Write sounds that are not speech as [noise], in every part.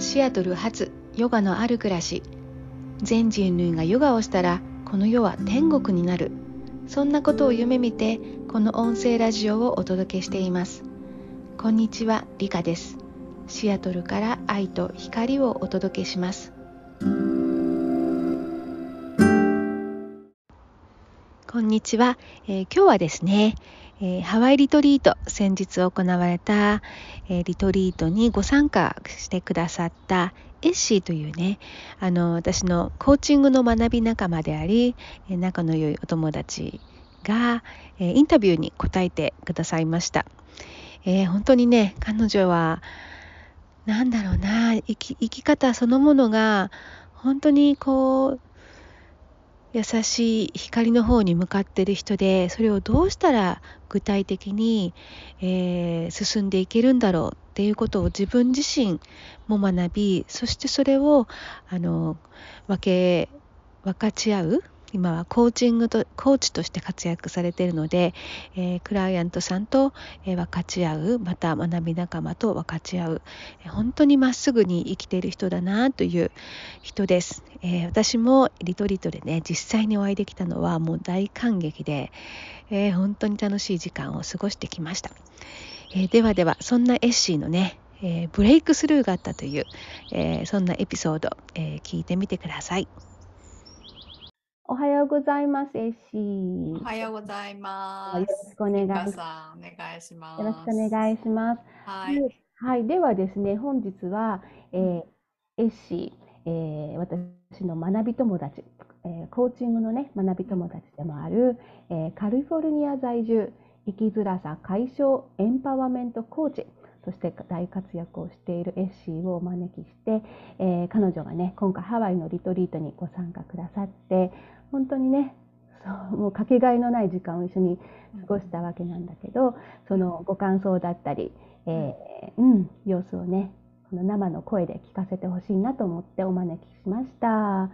シアトル発ヨガのある暮らし。全人類がヨガをしたらこの世は天国になる。そんなことを夢見てこの音声ラジオをお届けしています。こんにちはリカです。シアトルから愛と光をお届けします。んにちは、えー今日はですね、えーハワイリトリート先日行われた、えーリトリートにご参加してくださったエッシーというねあの私のコーチングの学び仲間でありえー仲の良いお友達が、えーインタビューに答えてくださいました、えー本当にね彼女はなんだろうな生き生き方そのものが本当にこう優しい光の方に向かっている人でそれをどうしたら具体的に、えー進んでいけるんだろうっていうことを自分自身も学びそしてそれをあの分け分かち合う今はコーチングとコーチとして活躍されているので、えークライアントさんと、えー分かち合うまた学び仲間と分かち合う、えー本当にまっすぐに生きている人だなという人です、え私もリトリートでね実際にお会いできたのはもう大感激で、え本当に楽しい時間を過ごしてきました、えではではそんなエッシーのねえブレイクスルーがあったという、えそんなエピソード、え聞いてみてください。おはようございます、エッシー。おはようございます。よろしくお願いしますリカさん、お願いします。よろしくお願いします。はい。はい、ではですね、本日は、えーエッシー、えー私の学び友達、えーコーチングのね、学び友達でもある、えーカリフォルニア在住、生きづらさ解消エンパワーメントコーチ、そして大活躍をしているエッシーをお招きして、えー彼女がね、今回ハワイのリトリートにご参加くださって、本当にね、そうもうかけがえのない時間を一緒に過ごしたわけなんだけど、そのご感想だったり、えーうん、様子をね、この生の声で聞かせてほしいなと思ってお招きしました。は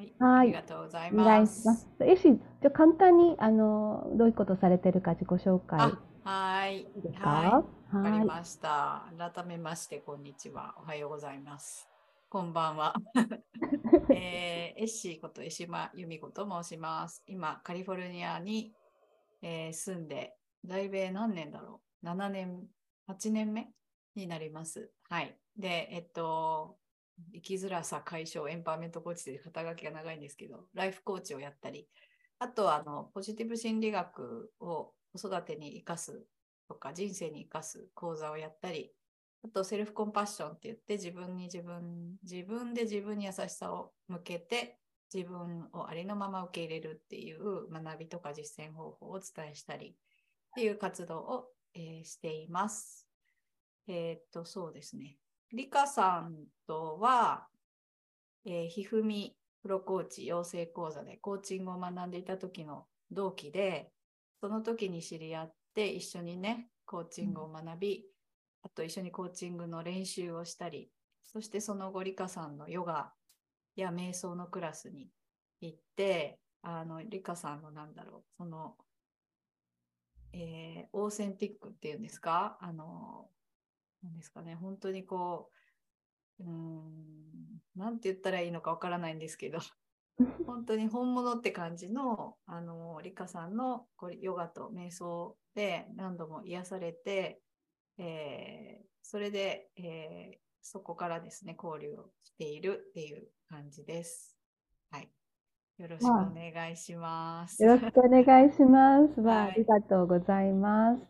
い。はいありがとうございます。ます。えし、じゃあ簡単にあのどういうことされてるか自己紹介あ、はい。いいですか？はい。わかはい。りました。改めまして、こんにちは。おはようございます。こんばんは。[laughs] えーエッシーこと江島由美子と申します。今、カリフォルニアに、えー住んで、在米何年だろう ?7 年、8年目になります。はい。で、えっと、生きづらさ解消エンパワーメントコーチという肩書きが長いんですけど、ライフコーチをやったり、あとはあのポジティブ心理学を子育てに生かすとか人生に生かす講座をやったり、あとセルフコンパッションって言って自分に自分、自分で自分に優しさを向けて自分をありのまま受け入れるっていう学びとか実践方法をお伝えしたりっていう活動を、えーしています。えーっと、そうですね。リカさんとは、えーひふみプロコーチ養成講座でコーチングを学んでいた時の同期で、その時に知り合って一緒にね、コーチングを学び、あと一緒にコーチングの練習をしたり、そしてその後、リカさんのヨガや瞑想のクラスに行って、あの、リカさんのなんだろう、その、えーオーセンティックっていうんですか？あの、なんですかね、本当にこう、うーん、なんて言ったらいいのかわからないんですけど、[laughs] 本当に本物って感じの、あの、リカさんのこれヨガと瞑想で何度も癒されて、えーそれで、えーそこからですね、交流をしているっていう感じです。はい。よろしくお願いします。よろしくお願いします。わあ、はいありがとうございます。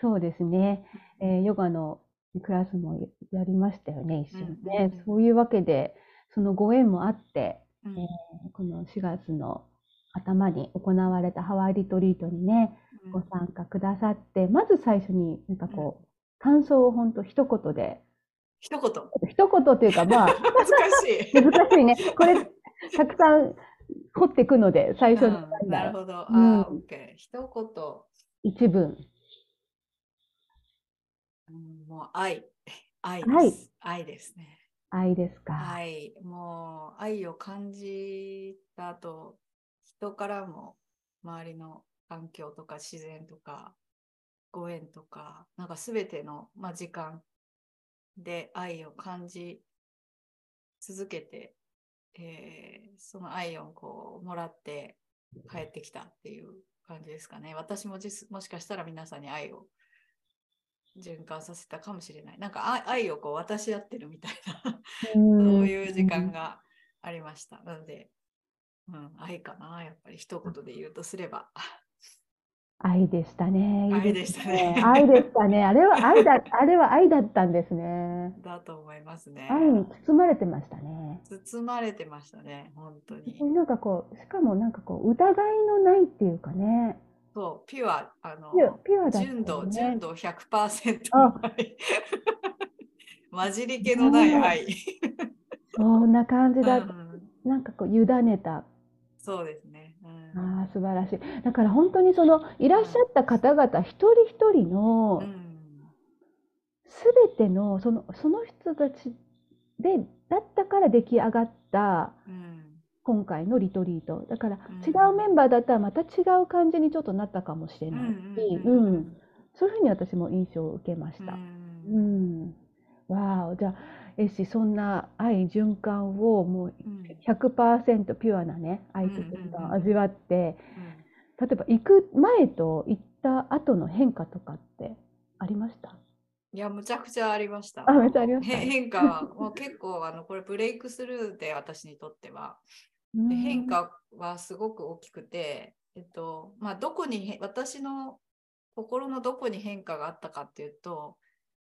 そうですね。えーヨガのクラスもやりましたよね、一緒にうんうんねうん。そういうわけで、そのご縁もあって、うんえーこの4月の頭に行われたハワイリトリートにね、うんご参加くださって、まず最初になんかこう、感想を本当一言で、一言。一言というかまあ、[laughs] 難しい。難しいね。これ、たくさん掘っていくので、最初にうんなるほど。あうんー、オッケー。一一文。言、うんもう愛。愛愛です。愛ですね。愛ですか。はい。もう愛を感じた後、人からも周りの環境とか自然とかご縁とか、なんかすべての、まあ、時間で愛を感じ続けて、えーその愛をこうもらって帰ってきたっていう感じですかね。私も実もしかしたら皆さんに愛を循環させたかもしれない。なんか愛愛をこう渡し合ってるみたいな、そういう時間がありました。なので、うん、愛かな、やっぱり一言で言うとすれば。愛でしたね。愛でしたね愛でしたね。あれは愛だ、あれは愛だったんですね。だと思いますね。愛に包まれてましたね。包まれてましたね、本当に。なんかこう、しかもなんかこう、疑いのないっていうかね。そう、ピュア、あの、ピュアピュアだね純度、純度100%の愛。[laughs] 混じり気のない愛。そんな感じだ。うんなんかこう、委ねた。そうですね。素晴らしい。だから本当にその、いらっしゃった方々一人一人のう、んすべての、その、その人たちで、だったから出来上がった、うん今回のリトリート。だからうん違うメンバーだったらまた違う感じにちょっとなったかもしれないし、うんうんうんうんそういうふうに私も印象を受けました。ううんん。わあ、じゃあ、えっし、そんな愛循環をもううん。100%ピュアなね、愛と循環を味わって、うん。例えば行く前と行った後の変化とかってありました？いや、むちゃくちゃありました。あめっちゃありました？へ変化は、もう結構、あの、これブレイクスルーで私にとっては、で変化はすごく大きくて、えっと、まあ、どこにへ、私の心のどこに変化があったかっていうと、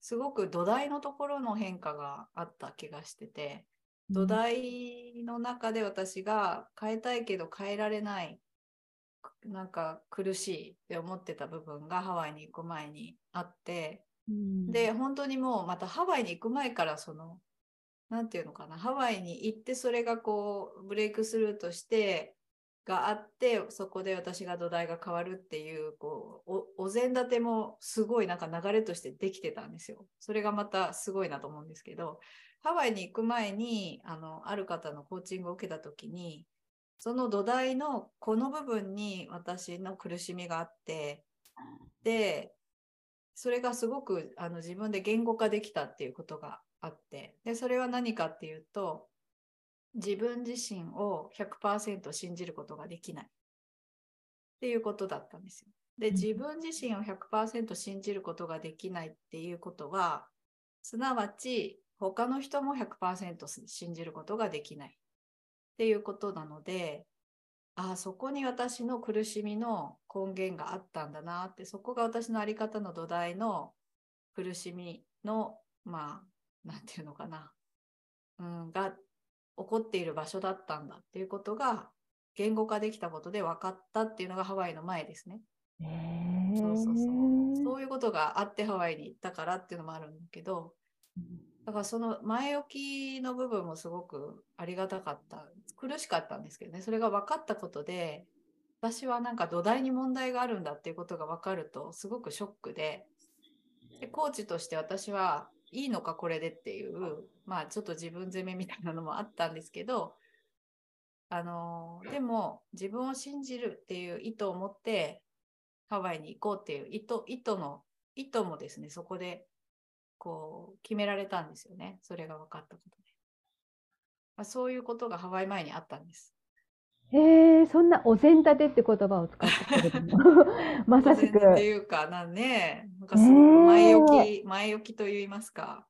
すごく土台のところの変化があった気がしてて、土台の中で私が変えたいけど変えられない、なんか苦しいって思ってた部分がハワイに行く前にあって、うん。で、本当にもうまたハワイに行く前からその、なんていうのかな、ハワイに行ってそれがこう、ブレイクスルーとしてがあって、そこで私が土台が変わるっていう、こう、おお膳立てもすごいなんか流れとしてできてたんですよ。それがまたすごいなと思うんですけど、ハワイに行く前に、あの、ある方のコーチングを受けたときに、その土台のこの部分に私の苦しみがあって、で、それがすごくあの自分で言語化できたっていうことがあって、で、それは何かっていうと、自分自身を100%信じることができない。っていうことだったんですよ。で、うん。自分自身を100%信じることができないっていうことは、すなわち他の人も100%信じることができない。っていうことなので、ああ、そこに私の苦しみの根源があったんだなって、そこが私のあり方の土台の苦しみの、まあ、なんていうのかな、うん、が起こっている場所だったんだっていうことが言語化できたことで分かったっていうのがハワイの前ですね。そうそうそう。そういうことがあってハワイに行ったからっていうのもあるんだけど、だからその前置きの部分もすごくありがたかった。苦しかったんですけどね。それが分かったことで、私はなんか土台に問題があるんだっていうことが分かるとすごくショックで、でコーチとして私はいいのかこれでっていう、まあちょっと自分責めみたいなのもあったんですけど、あのでも自分を信じるっていう意図を持ってハワイに行こうっていう意図意図の意図もですね、そこでこう決められたんですよね。それが分かったことで。まあ、そういうことがハワイ前にあったんです。へえそんなお膳立てって言葉を使ったけれどもまさしく。っていうか、なんね、なんかすごく前置き、前置きと言いますか、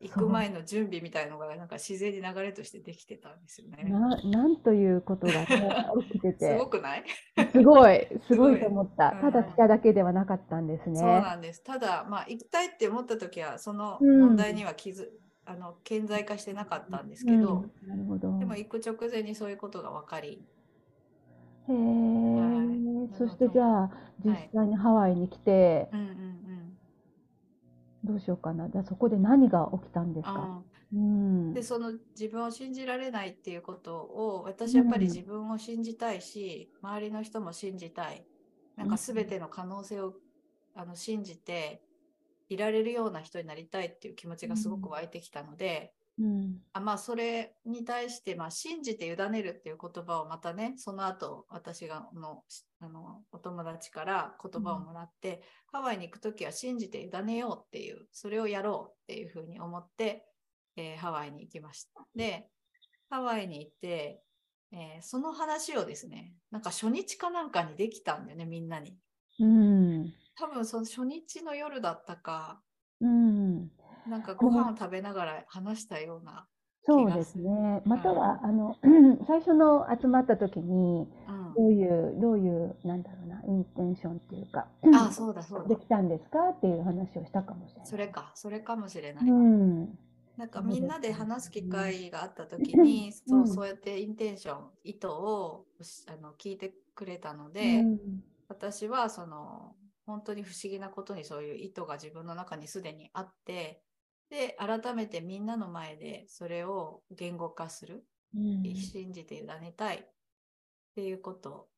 行く前の準備みたいのがなんか自然に流れとしてできてたんですよね。ななんということがね起きてすてごくない？すごいすすごいと思った。うん。ただ来ただけではなかったんですね。そうなんです。ただ、まあ、行きたいって思った時は、そのうん。問題には気づ、あの顕在化してなかったんですけど、うん。なるほど。でも行く直前にそういうことが分かり、へえはい。そしてじゃあ実際にハワイに来てうんうんうん。どうしようかな。じゃあそこで何が起きたんですか？うんうん。でその自分を信じられないっていうことを私やっぱり自分を信じたいし、周りの人も信じたい。なんか全ての可能性をあの信じていられるような人になりたいっていう気持ちがすごく湧いてきたので、うんあまあそれに対して、まあ、信じて委ねるっていう言葉をまたねその後私がのあのお友達から言葉をもらって、ハワイに行く時は信じて委ねようっていうそれをやろうっていうふうに思って、えーハワイに行きました。でハワイに行って、えーその話をですね、なんか初日かなんかにできたんだよね、みんなに。うん。多分その初日の夜だったか、うん。なんかご飯を食べながら話したような。そうですね。または、あの、[clears throat] 最初の集まった時に、うんどういう、どういう、なんだろうな、インテンションっていうか、あ、[clears throat] そうだそうだ。できたんですかっていう話をしたかもしれない。それか、それかもしれない。うん。なんかみんなで話す機会があった時に、そううんそうやってインテンション、意図をしあの聞いてくれたのうで、ん私はその本当に不思議なことにそういう意図が自分の中にすでにあって、で、改めてみんなの前でそれを言語化する、うん。信じて委ねたい。っていうこと、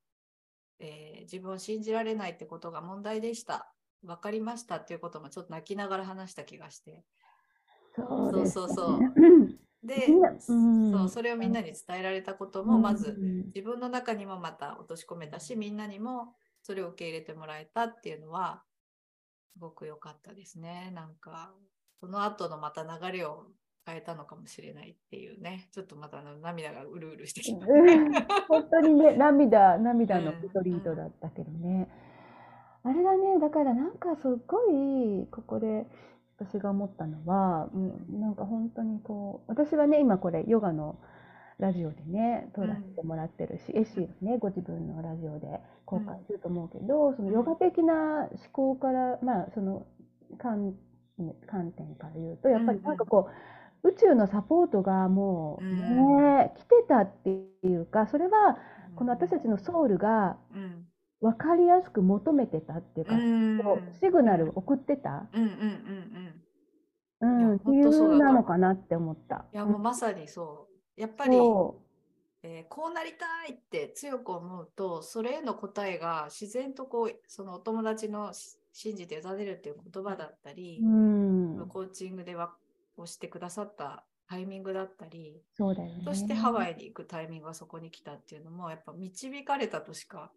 えー自分を信じられないってことが問題でした。分かりました。っていうこともちょっと泣きながら話した気がして。そうそうそうで、うん。そうそれをみんなに伝えられたこともまずうん。自分の中にもまた落とし込めたしみんなにもそれを受け入れてもらえたっていうのはすごく良かったですね。なんかその後のまた流れを変えたのかもしれないっていうね。ちょっとまた涙がうるうるしてきた、うん。本当にね、涙、涙のうんストリートだったけどね。あれだね、だからなんかすっごい、ここで私が思ったのは、うんなんか本当にこう、私はね、今これヨガのラジオでね、撮らせてもらってるし、エッシーがね、ご自分のラジオで公開すると思うけど、そのヨガ的な思考から、まあ、その観観点から言うと、やっぱりなんかこう、宇宙のサポートがもうね、来てたっていうか、それはこの私たちのソウルがうん。分かりやすく求めてたっていうか、うん。そうシグナルを送ってた、うんうんうんうん。っていうなのかなって思った。いやもうまさにそう。やっぱりそえーこうなりたいって強く思うとそれへの答えが自然とこうそのお友達のし信じて委ねるっていう言葉だったりう、、うん、コーチングでわをしてくださったタイミングだったり、そうだよね。そしてハワイに行くタイミングがそこに来たっていうのもやっぱ導かれたとしか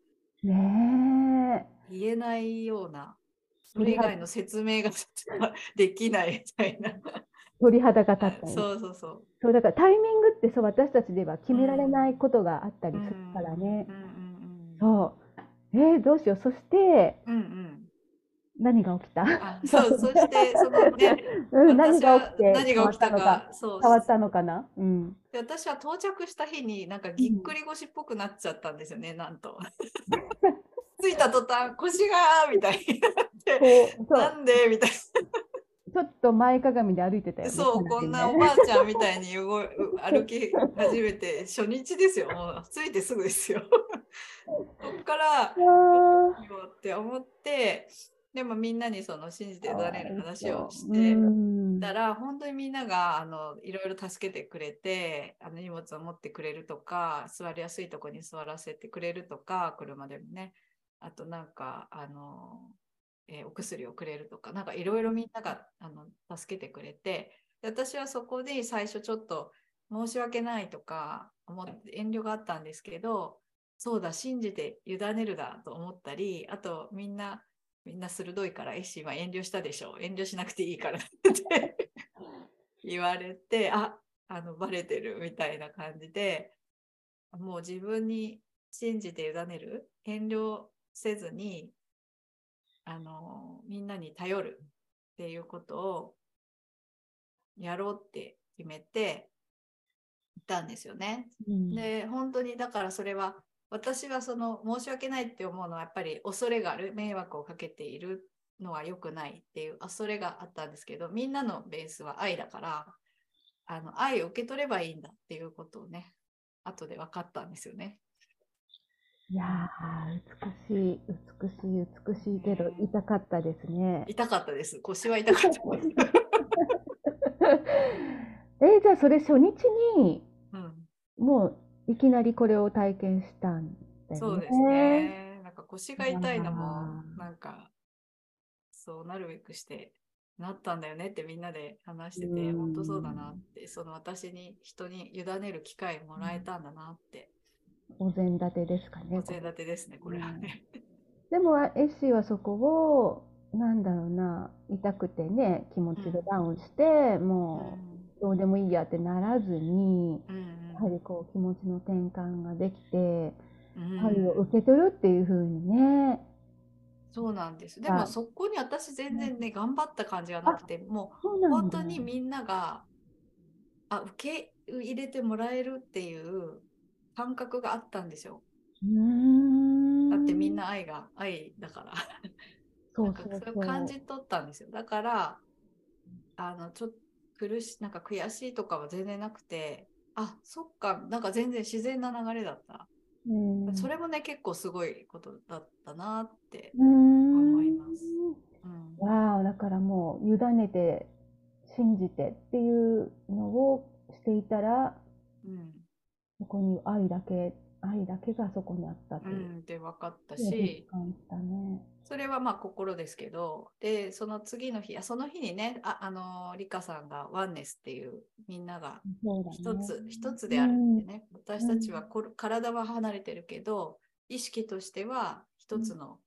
ね言えないようなそれ以外の説明ができないみたいな。え、鳥肌が立ったね。そうそうそう。そうだからタイミングってそう私たちでは決められないことがあったりするからね。うんうんうんそう。えーどうしよう。そしてうんうん何が起きた？あそう、そして、そのね、[laughs] うん、何が起きて何が起きたか、そう変わったのかな？うん。で私は到着した日になんかぎっくり腰っぽくなっちゃったんですよね、なんと。着いた途端、腰がーみたいになって、なんで？みたいちょっと前かがみで歩いてたよな。ね。そう、かこんなおばあちゃんみたいに動い [laughs] 歩き始めて、初日ですよ、もう着いてすぐですよ。[laughs] そっから、って思って、でもみんなにその信じて委ねる話をしう。て、ん。たら本当にみんながあのいろいろ助けてくれてあの荷物を持ってくれるとか座りやすいとこに座らせてくれるとか車でもね。あとなんかあの、えーお薬をくれるとかなんかいろいろみんながあの助けてくれてで私はそこで最初ちょっと申し訳ないとか思って遠慮があったんですけどそうだ信じて委ねるだと思ったりあとみんなみんな鋭いから、エッシーは遠慮したでしょ。遠慮しなくていいからって言われて、あ、あの、バレてるみたいな感じで、もう自分に信じて委ねる、遠慮せずに、あの、みんなに頼るっていうことをやろうって決めていたんですよね。うんで本当にだからそれは私はその申し訳ないって思うのはやっぱり恐れがある迷惑をかけているのは良くないっていう恐れがあったんですけどみんなのベースは愛だからあの愛を受け取ればいいんだっていうことをね後で分かったんですよね。いやー、美しい、美しい、美しいけど、痛かったですね。痛かったです腰は痛かったです。[laughs] えーじゃあそれ初日にうん、もういきなりこれを体験したんだよね。そうですね。なんか腰が痛いのもなんかそうなるべくしてなったんだよねってみんなで話しててうん本当そうだなってその私に人に委ねる機会もらえたんだなってお膳立てですかね。お膳立てですねこれはね。でもエッシーはそこをなんだろうな痛くてね気持ちでダウンして、もうどうでもいいやってならずにうんうんはりこう気持ちの転換ができて、うん愛を受け取るっていう風にね。そうなんです。であもそこに私全然ね、頑張った感じがなくて、もそう本当にみんなが、あ、受け入れてもらえるっていう感覚があったんですよ。うーんだってみんな愛が、愛だから。そなんかうそれを感じ取ったんですよ。だから、あの、ちょっと苦しい、なんか悔しいとかは全然なくて、あ、そっか、なんか全然自然な流れだった。うんそれもね、結構すごいことだったなって。思いますうん。わあだからもう委ねて信じてっていうのをしていたらうん。そこに愛だけ愛だけがそこにあったとういう。ん、で分かった実し、ね。それはまあ心ですけど、で、その次の日、あその日にね、あ、あの、リカさんがワンネスっていう、みんながそうだね。一つ、一つであるってね、私たちはこ体は離れてるけど、意識としては一つの、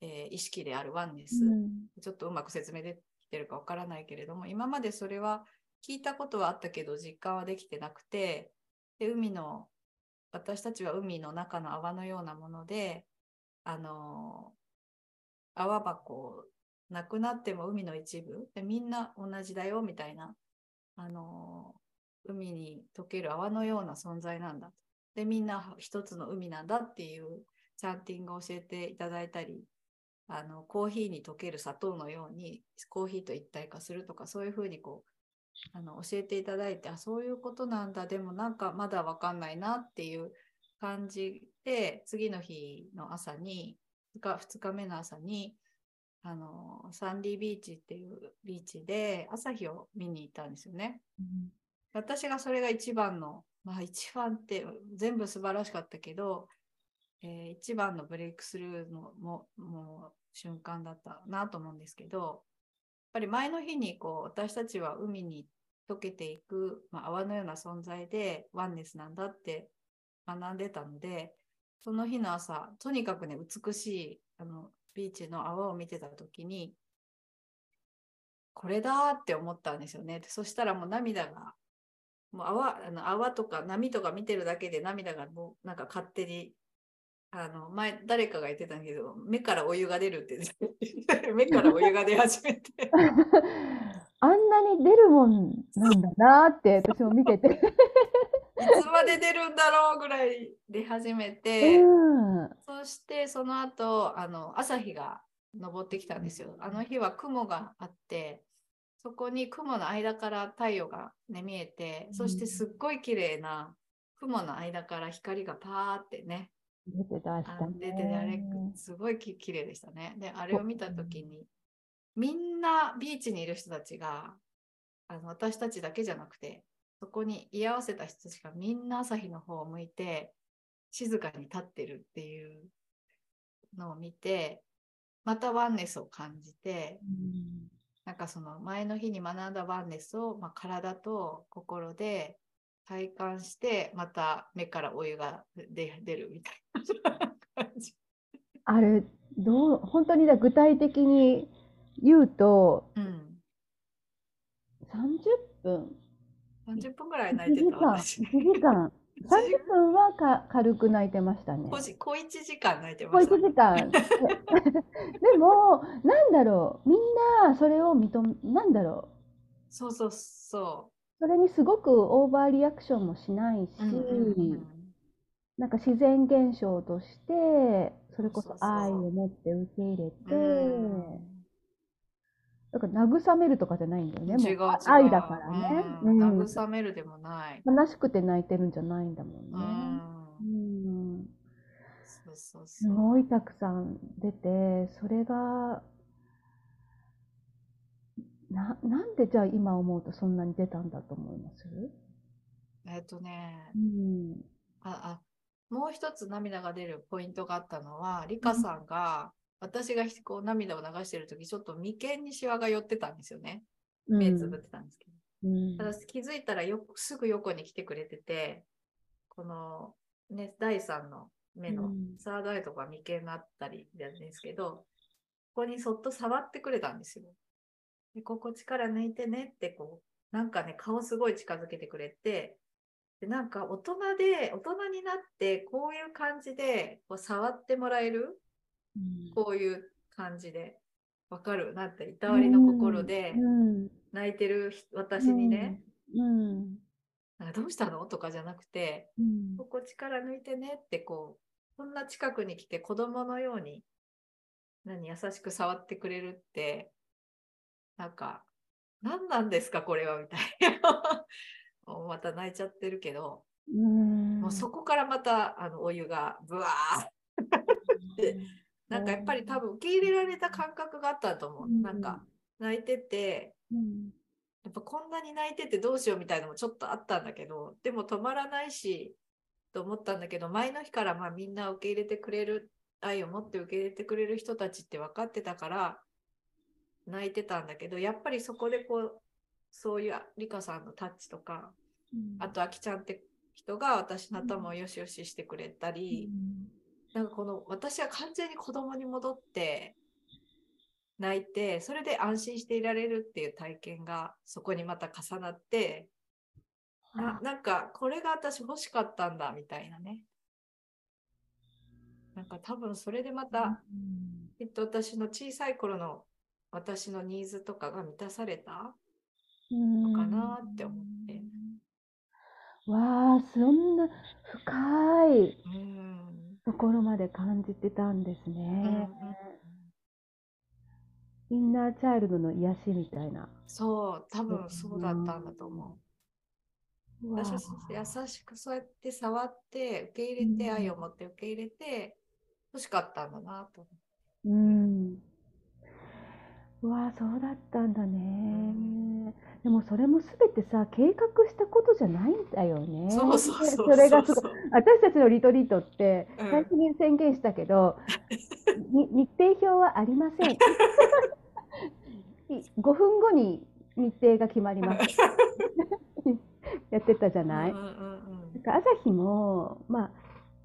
えー意識であるワンネス。うんちょっとうまく説明できてるかわからないけれども、今までそれは聞いたことはあったけど、実感はできてなくて、で海の、私たちは海の中の泡のようなもので、あの泡箱なくなっても海の一部で、みんな同じだよみたいな、あの海に溶ける泡のような存在なんだ。で、みんな一つの海なんだっていうチャンティングを教えていただいたり、あのコーヒーに溶ける砂糖のようにコーヒーと一体化するとかそういうふうにこうあの教えていただいてあそういうことなんだでもなんかまだわかんないなっていう感じで次の日の朝に 2, 日2日目の朝にあのサンディビーチっていうビーチで朝日を見に行ったんですよね。うん私がそれが一番のまあ一番って全部素晴らしかったけどえー一番のブレイクスルーのももう瞬間だったなと思うんですけど、ぱり前の日にこう私たちは海に溶けていく、まあ、泡のような存在でワンネスなんだって学んでたので、その日の朝、とにかくね、美しいあのビーチの泡を見てた時に、これだって思ったんですよね。そしたらもう涙が、もう泡あの泡とか波とか見てるだけで涙がもうなんか勝手にあの前誰かが言ってたんだけど目からお湯が出るって [laughs] 目からお湯が出始めて [laughs] あんなに出るもんなんだなって私も見てて。いつまで出るんだろうぐらい出始めて、うん。そしてその後あの朝日が昇ってきたんですよ。あの日は雲があってそこに雲の間から太陽が、ね、見えてそしてすっごい綺麗な雲の間から光がパーってね出てた出ててあれすごいき綺麗でしたね。であれを見た時にみんなビーチにいる人たちがあの私たちだけじゃなくてそこに居合わせた人たちがみんな朝日の方を向いて静かに立ってるっていうのを見てまたワンネスを感じてうんなんかその前の日に学んだワンネスを、まあ、体と心で体感してまた目からお湯が出出るみたいな感じ。あれ、どう、本当にだ具体的に言うと、うん、30分、30分ぐらい1泣いて時間、た私。1時間、30分はか軽く泣いてましたね。小じ小1時間泣いて小ました。1時間。[laughs] でも、なんだろう、みんなそれを認め、なんだろう、そうそうそそれにすごくオーバーリアクションもしないし、なんか自然現象として、それこそ愛を持って受け入れて、うんだから慰めるとかじゃないんだよね。違う違う。愛だからね。ううんん慰めるでもない。悲しくて泣いてるんじゃないんだもんうね。す。ごいたくさん出て、それが、な、なんでじゃあ今思うとそんなに出たんだと思います？えっとねう、ん。あ、あ、もう一つ涙が出るポイントがあったのは、リカさんが、私がこう涙を流してるとき、ちょっと眉間にシワが寄ってたんですよね。目つぶってたんですけど。うんただ気づいたらよくすぐ横に来てくれてて、この、ね、第3の目のうんサードアイとか眉間があったりなんですけど、ここにそっと触ってくれたんですよ。でここ力抜いてねってこう、なんかね、顔すごい近づけてくれて、でなんか大人で、大人になってこういう感じでこう触ってもらえる、うん。こういう感じで。わかる？なんていたわりの心でうん。泣いてる私にね、うん。なんかどうしたの？とかじゃなくて、うん。ここ力抜いてねってこう、こんな近くに来て子供のように、何、優しく触ってくれるって、なんか、何なんですかこれはみたいな。[laughs] もうまた泣いちゃってるけど、うん。もうそこからまたあのお湯がブワーで [laughs] なんかやっぱり多分受け入れられた感覚があったと思う。うんなんか泣いてて、うん。やっぱこんなに泣いててどうしようみたいなのもちょっとあったんだけど、でも止まらないし、と思ったんだけど、前の日からまあみんな受け入れてくれる、愛を持って受け入れてくれる人たちって分かってたから、泣いてたんだけど、やっぱりそこでこう、そういうリカさんのタッチとか、あとあきちゃんって人が私の頭をよしよししてくれたり、なんかこの私は完全に子供に戻って泣いてそれで安心していられるっていう体験がそこにまた重なってななんかこれが私欲しかったんだみたいなね。なんか多分それでまたきっと私の小さい頃の私のニーズとかが満たされたのかなって思ってわあそんな深いうんところまで感じてたんですうんね。インナーチャイルドの癒しみたいな。そう多分そうだったんだと思う。わあ私は優しくそうやって触って受け入れて、うん愛を持って受け入れて欲しかったんだなと。うん。うわあそうだったんだね。でもそれもすべてさ計画したことじゃないんだよね。そうそうそうそうそれがすごい私たちのリトリートってうん最初に宣言したけど、[laughs] に日程表はありません。[laughs] 5分後に日程が決まります。[laughs] やってたじゃない？うんうんうんか朝日も、ま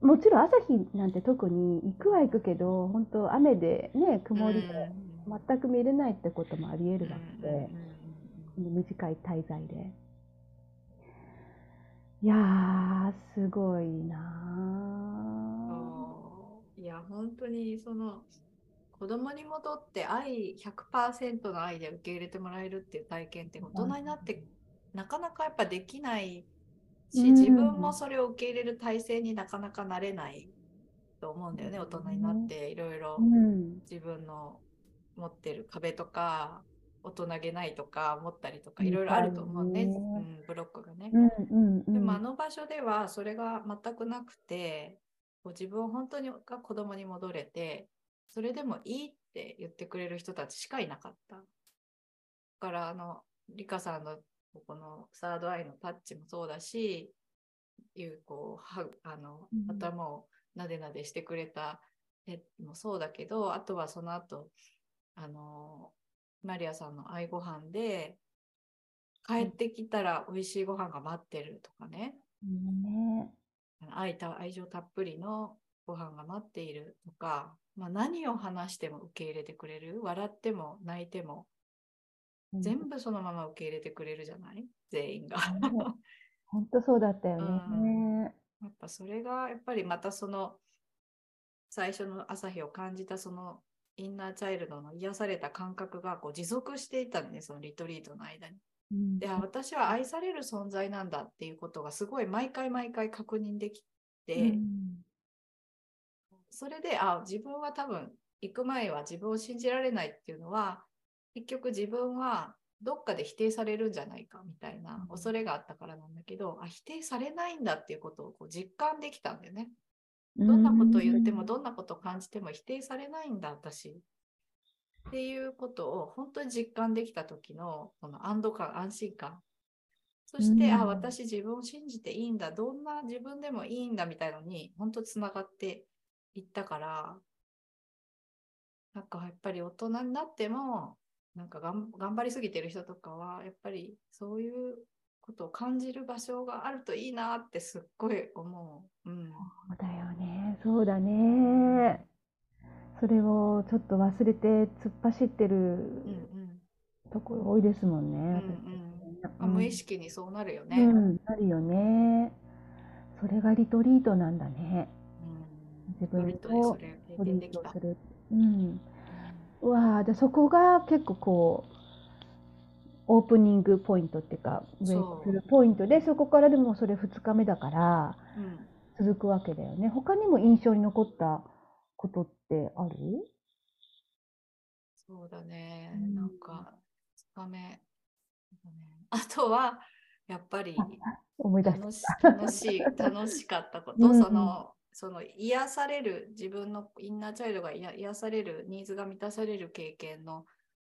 あ、もちろん朝日なんて特に行くは行くけど、本当雨でね、曇りで全く見れないってこともあり得るわけで、この短い滞在で。いやー、すごいなそういや本当にその子供に戻って愛100%の愛で受け入れてもらえるっていう体験って大人になってなかなかやっぱできないし、うん自分もそれを受け入れる体制になかなかなれないと思うんだよね大人になっていろいろ。自分の持ってる壁とか大人げないとか思ったりとかうんいろいろあると思うね、あるうねん、ブロックがね。うんうんうん。でもあの場所ではそれが全くなくて自分本当にが子供に戻れてそれでもいいって言ってくれる人たちしかいなかった。だからあのリカさんのこのサードアイのタッチもそうだしいうこうはあのうん頭をなでなでしてくれた絵もそうだけどあとはその後あのマリアさんの愛ご飯で帰ってきたら美味しいご飯が待ってるとかね、ね。愛た愛情たっぷりのご飯が待っているとか、まあ、何を話しても受け入れてくれる？笑っても泣いても全部そのまま受け入れてくれるじゃない？全員が。本当そうだったようね。やっぱそれがやっぱりまたその最初の朝日を感じたそのインナーチャイルドの癒された感覚がこう持続していたんねそのリトリートの間に。うんであ私は愛される存在なんだっていうことがすごい毎回毎回確認できて、うんそれであ自分は多分行く前は自分を信じられないっていうのは結局自分はどっかで否定されるんじゃないかみたいな恐れがあったからなんだけど、あ否定されないんだっていうことをこう実感できたんだよね。どんなことを言ってもどんなことを感じても否定されないんだ私。っていうことを本当に実感できた時のこの安堵感安心感。そして、うん。あ私自分を信じていいんだどんな自分でもいいんだみたいのに本当つながっていったからなんかやっぱり大人になってもなんかがん頑張りすぎてる人とかはやっぱりそういうことを感じる場所があるといいなってすっごい思う。うんそうだよね。そうだね。それをちょっと忘れて突っ走ってるうんうんところ多いですもんうんね。うんまあ無意識にそうなるよね。うん、あるよね。それがリトリートなんだね。うん、自分とトリートす。る。うん。うわあ、じゃあそこが結構こう、オープニングポイントっていうか、ブレイクするポイントで、そこからでもそれ2日目だから、うん。続くわけだよね。他にも印象に残ったことってある？そうだね、うん。なんか、2日目。あとは、やっぱり [laughs] 思い出し楽し楽しい楽しかったこと、うん。そのその癒される自分のインナーチャイルドが癒癒されるニーズが満たされる経験の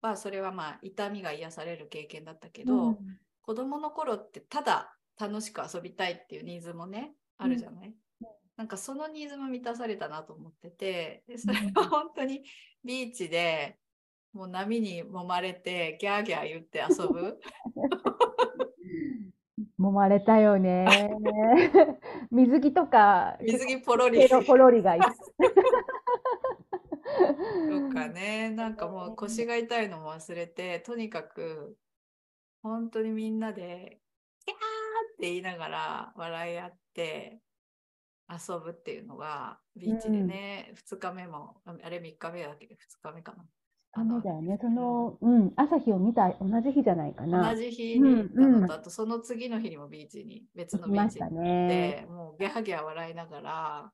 はそれはまあ痛みが癒される経験だったけど、うん。子供の頃ってただ楽しく遊びたいっていうニーズもねあるじゃない、なんかそのニーズも満たされたなと思っててでそれは本当にビーチでもう波に揉まれてギャーギャー言って遊ぶ？[laughs] 揉まれたよね。[laughs] 水着とか、水着ポロリ。ポロリがい [laughs] [laughs] とかね、なんかもう腰が痛いのも忘れて、とにかく本当にみんなで、キャーって言いながら笑い合って遊ぶっていうのがビーチでね、2日目も、ああれ3日目だけ？ど2日目かな。ダメだよね。その、うん、朝日を見た同じ日じゃないかな。同じ日に行ったのと、あとその次の日にもビーチに、別のビーチに行っね。て、もうギャーギャー笑いながら、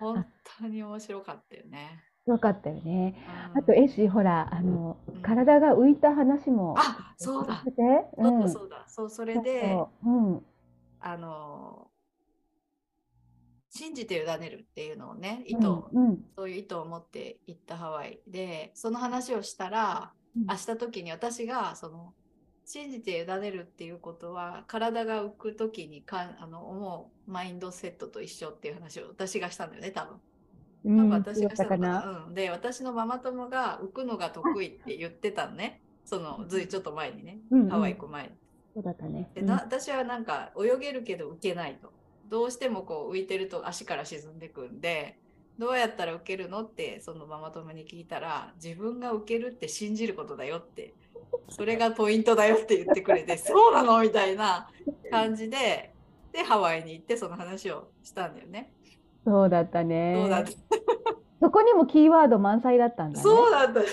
本当に面白かったよね。よかったよね。うんあと、エッシー、ほら、あのうん、体が浮いた話も。あそうだううん。だそうだ、そう、それで、そううん。あの信じて委ねるっていうのをね、意う図、んうんそういう意図を持って行ったハワイで、その話をしたら、うん明日時に私が、その、信じて委ねるっていうことは、体が浮く時にかんあの思うマインドセットと一緒っていう話を私がしたんだよね、多分。うん、なんか私がしたのかな、な。うん、で私のママ友が浮くのが得意って言ってたのね。[laughs] そのずいちょっと前にね、うんうん。ハワイ行く前に。そうだったね。でな私はなんか泳げるけど浮けないと。どうしてもこう浮いてると足から沈んでくんでどうやったら浮けるのってそのママ友に聞いたら自分が浮けるって信じることだよって。それがポイントだよって言ってくれて [laughs] そうなの？みたいな感じででハワイに行ってその話をしたんだよね。うんそうだったね。そうだったそこにもキーワード満載だったんだね。そうだったね。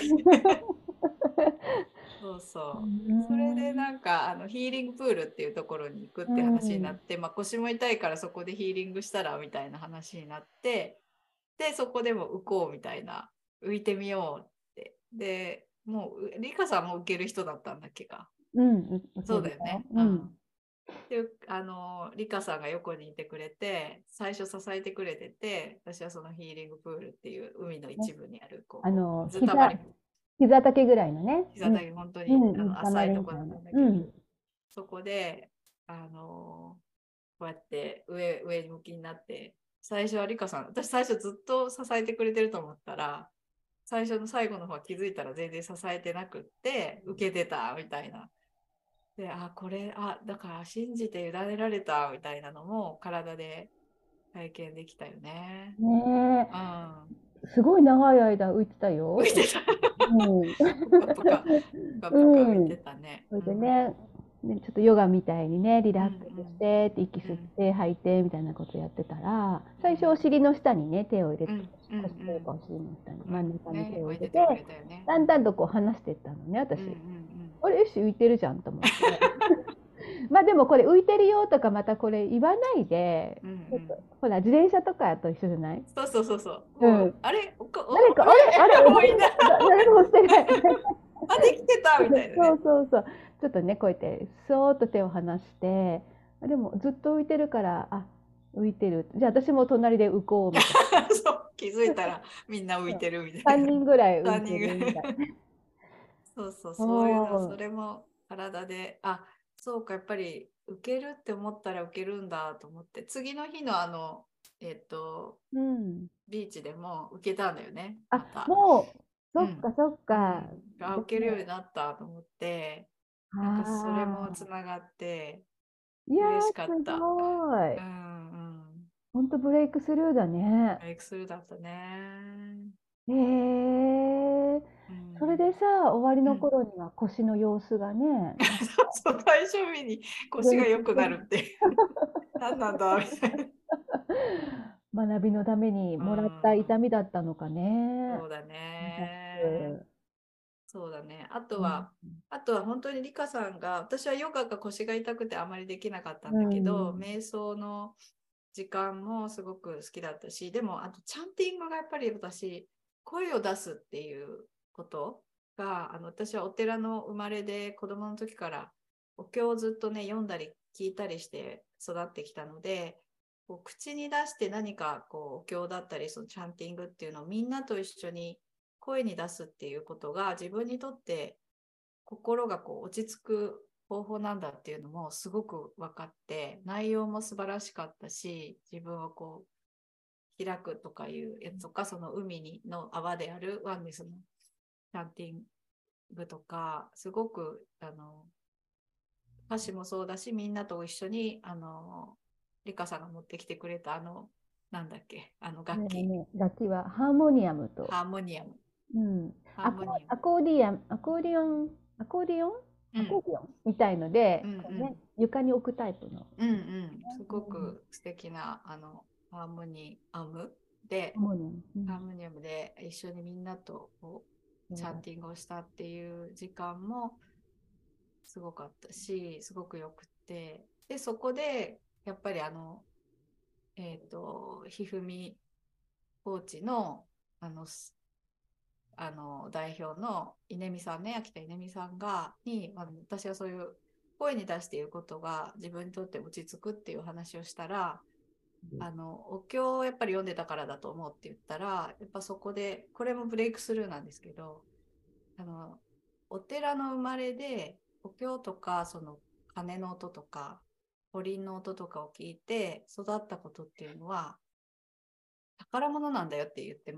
そうそう。うんそれでなんかあのヒーリングプールっていうところに行くって話になって、まあ、腰も痛いからそこでヒーリングしたらみたいな話になってでそこでも浮こうみたいな浮いてみようってでもうリカさんも浮ける人だったんだっけかうん、そうだよね。うん。であのリカさんが横にいてくれて最初支えてくれてて私はそのヒーリングプールっていう海の一部にあるこうあのずたまり膝丈ぐらいのね。膝だけ本当に、うんあの浅いところなんだけど、うんそこで、あのこうやって上上向きになって、最初はリカさん、私最初ずっと支えてくれてると思ったら、最初の最後の方は気づいたら全然支えてなくって、受けてたみたいな。で、あ、これ、あ、だから信じて委ねられたみたいなのも体で体験できたよね。ねうん。え、すごい長い間浮いてたよ。浮いてた。うん。[laughs] ぷか浮いてたね。それでね、ねちょっとヨガみたいにね、リラックスしてって、息吸って吐いてみたいなことやってたら、最初お尻の下にね、手を入れて、うん、うん、腰というかお尻の下に真ん中にね手を入れて。だんだんとこう離していったのね、私。うんうんあれ、よし、浮いてるじゃんと思って。[laughs] まあでもこれ浮いてるよとかまたこれ言わないで、うんうんほら、自転車とかと一緒じゃない？そうそうそうそう。うんあれ？誰か、あれ、あれ、[laughs] もういない誰もしてない。あ、できてたみたいなそうね。そうそう。ちょっとね、こうやって、そーっと手を離して、あでもずっと浮いてるから、あ、浮いてる。じゃあ私も隣で浮こうみたい [laughs] そう気づいたらみんな浮いてるみな。たい3な。人ぐらい浮い三てるみたいな。そうそう、そういうおの、ーそれも体で、あ、そうか、やっぱり受けるって思ったら受けるんだと思って、次の日のあの、えっと、うん。ビーチでも受けたんだよね。あま、たもう、そっかそっか。うんあ、受けるようになったと思って、なんかそれもつながって、いやー、嬉しかったすごい。うんうん。ほんとブレイクスルーだね。ブレイクスルーだったね。へえ。うんそれでさ、終わりの頃には腰の様子がね、そう最初日に腰が良くなるって。何なんだみたいな。学びのためにもらった痛みだったのかね。そうだね。そうだね。あとは、うん、あとは本当にリカさんが、私はヨガが腰が痛くてあまりできなかったんだけど、うん、瞑想の時間もすごく好きだったし、でもあとチャンティングがやっぱり私、声を出すっていうことが、あの私はお寺の生まれで子供の時からお経をずっとね、読んだり聞いたりして育ってきたので、こう口に出して何かこうお経だったりそのチャンティングっていうのをみんなと一緒に声に出すっていうことが自分にとって心がこう落ち着く方法なんだっていうのもすごく分かって内容も素晴らしかったし自分をこう開くとかいうやつとかその海にの泡であるワンネスのチャンティングとかすごくあの歌詞もそうだしみんなと一緒にあのリカさんが持ってきてくれたあのなんだっけあの楽器、ね、楽器はハーモニアムと。ハーモニアム。うん、アコアコーディアン、アコーディオン、アコーディオン、アコーディオンみたいので、うんうん。ね、床に置くタイプの。うんうん、すごく素敵なあのハーモニアム？で、うん、ハーモニアムで一緒にみんなとチャンティングをしたっていう時間もすごかったし、すごくよくて、でそこでやっぱりあのえっ、ー、とひふみコーチのあのあの代表の稲見さんね秋田稲見さんがに、まあ、私はそういう声に出して言うことが自分にとって落ち着くっていう話をしたら、うん、あのお経をやっぱり読んでたからだと思うって言ったらやっぱそこでこれもブレイクスルーなんですけどあのお寺の生まれでお経とかその鐘の音とかおりんの音とかを聞いて育ったことっていうのは宝物なんだよって言って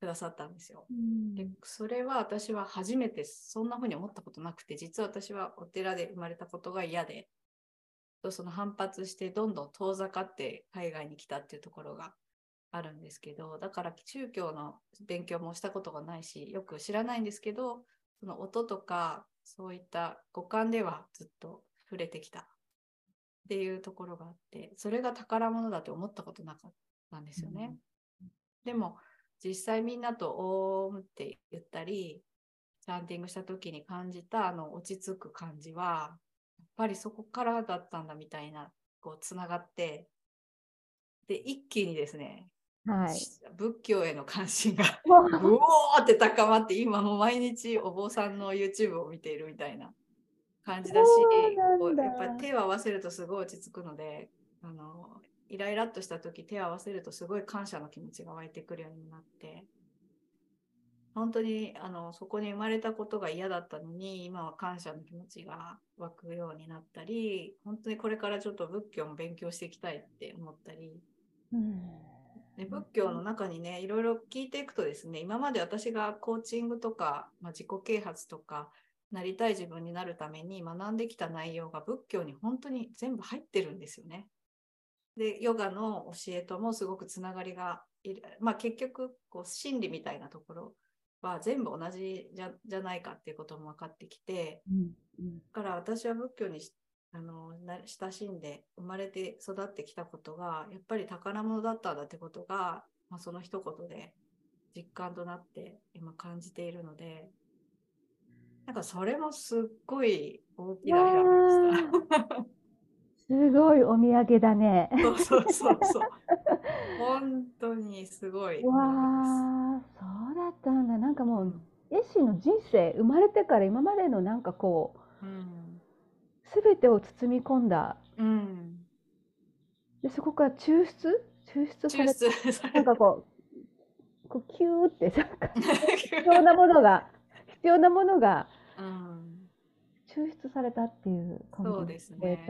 くださったんですよ。でそれは私は初めてそんな風に思ったことなくて実は私はお寺で生まれたことが嫌でその反発してどんどん遠ざかって海外に来たっていうところがあるんですけどだから宗教の勉強もしたことがないしよく知らないんですけどその音とかそういった五感ではずっと触れてきたっていうところがあってそれが宝物だって思ったことなかったんですよね。うん、でも実際みんなとオームって言ったり、チャンティングした時に感じたあの落ち着く感じは、ぱりそこからだったんだみたいな、こう、つながって、で、一気にですね、はい、仏教への関心が [laughs] うおーって高まって今も毎日お坊さんの YouTube を見ているみたいな感じだしやっぱり手を合わせるとすごい落ち着くのであのイライラっとした時手を合わせるとすごい感謝の気持ちが湧いてくるようになって本当にあのそこに生まれたことが嫌だったのに今は感謝の気持ちが湧くようになったり本当にこれからちょっと仏教も勉強していきたいって思ったり、うん、で仏教の中にねいろいろ聞いていくとですね今まで私がコーチングとか、まあ、自己啓発とかなりたい自分になるために学んできた内容が仏教に本当に全部入ってるんですよね。でヨガの教えともすごくつながりがいる、まあ、結局こう心理みたいなところは全部同じじゃじゃないかっていうことも分かってきて、うんうん、だから私は仏教にあの親しんで生まれて育ってきたことがやっぱり宝物だったんだってことが、まあ、その一言で実感となって今感じているのでなんかそれもすっごい大きな変化でした。[laughs] すごいお土産だね。そうそうそうそう。本当にすごい。わあ、そうだったんだ。なんかもう、エッシーの人生、生まれてから今までのなんかこう、す、べ、てを包み込んだ。うん、でそこから抽出？抽出されて、なんかこう、こうキューってなんか [laughs] 必要なものが、必要なものが、うん、抽出されたっていう感じそうですね。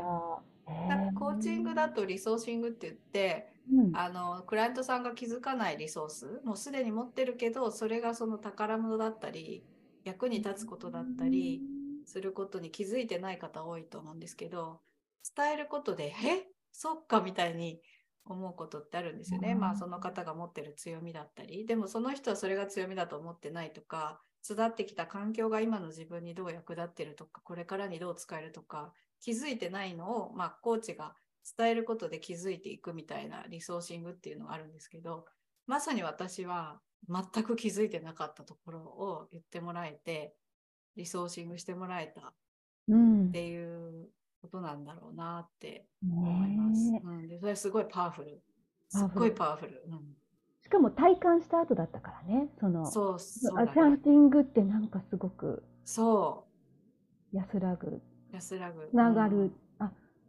なんかコーチングだとリソーシングって言って、うん、あのクライアントさんが気づかないリソースもうすでに持ってるけどそれがその宝物だったり役に立つことだったりすることに気づいてない方多いと思うんですけど伝えることで「えそっか」みたいに思うことってあるんですよね。まあその方が持ってる強みだったり。でもその人はそれが強みだと思ってないとか育ってきた環境が今の自分にどう役立ってるとかこれからにどう使えるとか気づいてないのを、まあ、コーチが伝えることで気づいていくみたいなリソーシングっていうのがあるんですけど、まさに私は全く気づいてなかったところを言ってもらえて、リソーシングしてもらえたうん。っていうことなんだろうなって思います。ねえ。うん、でそれすごいパワフル。すっごいパワフル。しかも体感した後だったからね、そのうん、そう、そうだあチャンィングってなんかすごくそ安らぐ、う、安らぐ。つながる、あ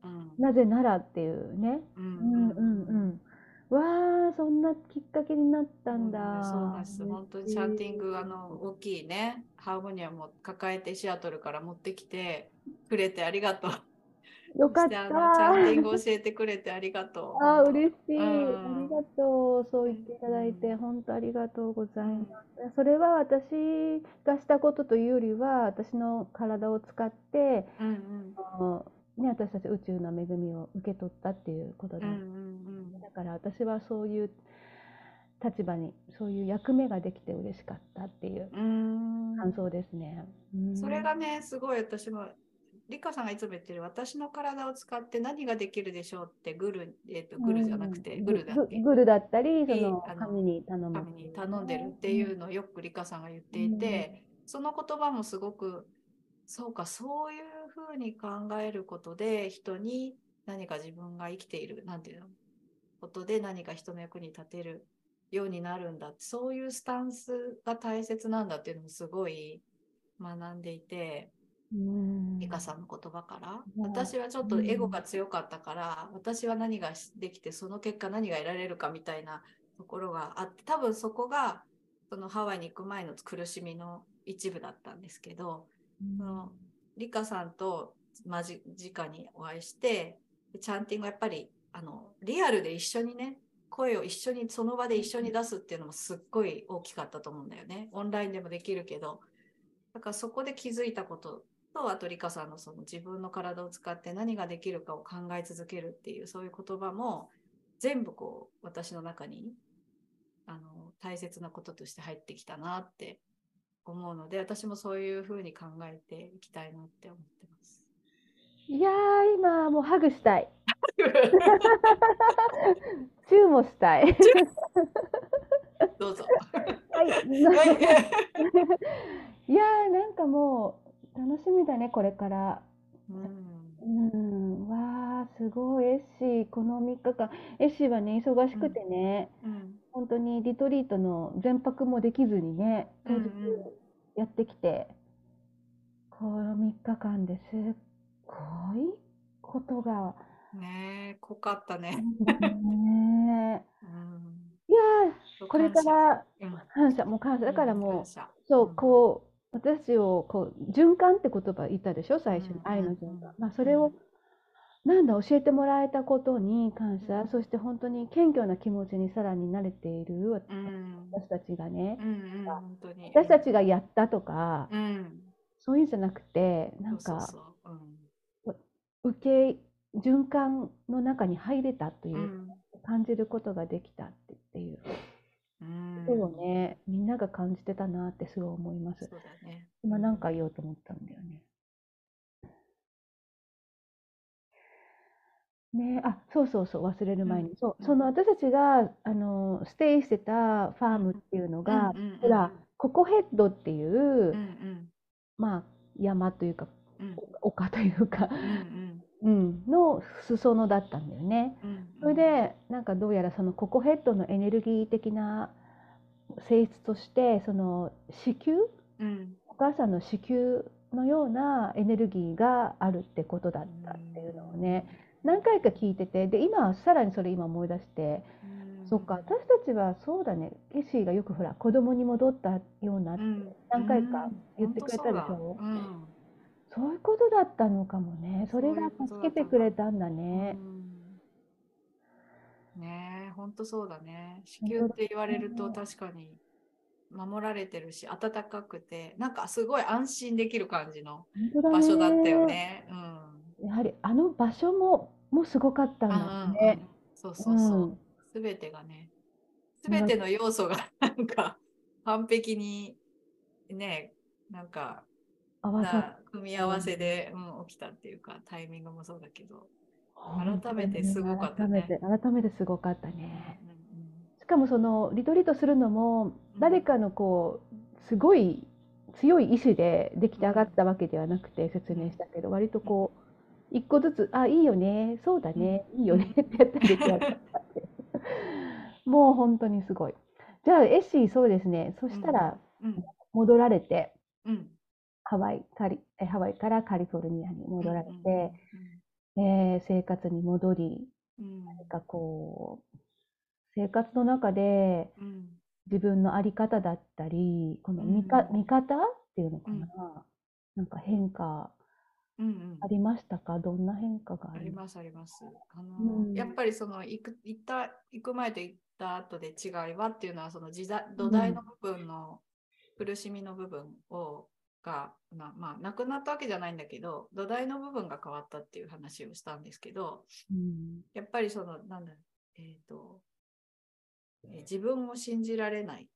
うん。なぜならっていうね。うん。うんうんうん。わあ、そんなきっかけになったんだ。うんそうなんです。本当にチャンティング、あの、大きいね、ハーモニアも抱えてシアトルから持ってきてくれてありがとう。よかっそしてあのチャンティンた。グ教えてくれてありがとう。あー、本当嬉しい。うんありがとう。そう言っていただいて、うん本当ありがとうございます。それは私がしたことというよりは、私の体を使って、うんうん。ね、私たち宇宙の恵みを受け取ったっていうことうんうだ。んだから私はそういう立場に、そういう役目ができて嬉しかったっていううん。うーん感想ですね。うんそれがね、すごい私も、リカさんがいつも言ってる、私の体を使って何ができるでしょうって、グル、えっ、と、グルじゃなくて、うんグルだっけ？グルだったり、その神に頼む。神に頼んでるっていうのをよくリカさんが言っていて、その言葉もすごく、そうか、そういうふうに考えることで、人に何か自分が生きている、なんていうの、ことで何か人の役に立てるようになるんだ。そういうスタンスが大切なんだっていうのもすごい学んでいて、うん。リカさんの言葉から、うん。私はちょっとエゴが強かったから、私は何ができてその結果何が得られるかみたいなところがあって多分そこがそのハワイに行く前の苦しみの一部だったんですけど、そのリカさんと間近にお会いしてチャンティングはやっぱりあのリアルで一緒にね声を一緒にその場で一緒に出すっていうのもすっごい大きかったと思うんだよね。オンラインでもできるけど。だからそこで気づいたこととあとリカさんのその自分の体を使って何ができるかを考え続けるっていうそういう言葉も全部こう私の中にあの大切なこととして入ってきたなって思うので私もそういうふうに考えていきたいなって思ってます。いやー、今もうハグしたい。[laughs] チューもしたい。どうぞ。はい。はい [laughs] いやー、なんかもう楽しみだね、これから。うんうん、わー、すごい、エッシー、この3日間、エッシーはね、忙しくてね、うん本当にリトリートの全泊もできずにね、当日やってきて、この3日間ですっごいことが、ねえ濃かったね。ねうん。え、いやー、これからうん感謝、もう感謝、だからもうそう、んこう、私をこう循環って言葉言ったでしょ、最初に。うん、愛のうん。循環。まあ、それを、なんだ、教えてもらえたことに感謝、そして本当に謙虚な気持ちにさらに慣れているうん。私たちがね。う、んうん私たちがやったとか、うん。そういうんじゃなくて、なんか、そうそうそう受け、循環の中に入れたというう、ん。感じることができたっていう。うん。ことをね、みんなが感じてたなってすごい思います。ね。今なんか言おうと思ったね。ねあ、そうそうそう、忘れる前に。そうう、んその私たちが、あの、ステイしてたファームっていうのが、うんうんうんほら、ココヘッドっていう、うんうんまあ、山というか、うん丘というかう、ん [laughs] うん、の裾野だったんだよね。うんうんそれで、なんかどうやらそのココヘッドのエネルギー的な性質として、その子宮うんお母さんの子宮のようなエネルギーがあるってことだったっていうのをね、何回か聞いてて、で、今、さらにそれ今思い出して、うんそっか、私たちはそうだね、ケシーがよくほら、子供に戻ったような、うん何回かうん言ってくれたでしょ？うんそういうことだったのかもね。それが助けてくれたんだね。うんねえ、本当そうだね。子宮って言われると確かに守られてるし、暖かくて、なんかすごい安心できる感じの場所だったよね。ね。うん。やはりあの場所も、もうすごかったんだね。そうそうそううん。すべてがね、すべての要素がなんか [laughs] 完璧にね、なんか合わさな組み合わせで、うん、起きたっていうか、タイミングもそうだけど。改めてすごかったね。改めて、改めてすごかったね。しかもそのリトリートするのも誰かのこうすごい強い意志でできて上がったわけではなくて説明したけど割とこう一個ずつ「あいいよね。そうだね。いいよね」ってやったりでき上がったもう本当にすごい。じゃあエッシーそうですね。そしたらうん。戻られてうん。ハワイカリえハワイからカリフォルニアに戻られうんて、えー生活に戻りうん。なんかこう生活の中でうん。自分の在り方だったり、この見か、うん。見方っていうのかな、なんか変化うんうん。ありましたか？どんな変化があありりまますあります。あのうん。やっぱりその行く行った行く前と行った後で違いはっていうのはその時代土台の部分の苦しみの部分をが、まあ、まあなくなったわけじゃないんだけど土台の部分が変わったっていう話をしたんですけどうん。やっぱりそのなんだえっ、と、えー自分を信じられない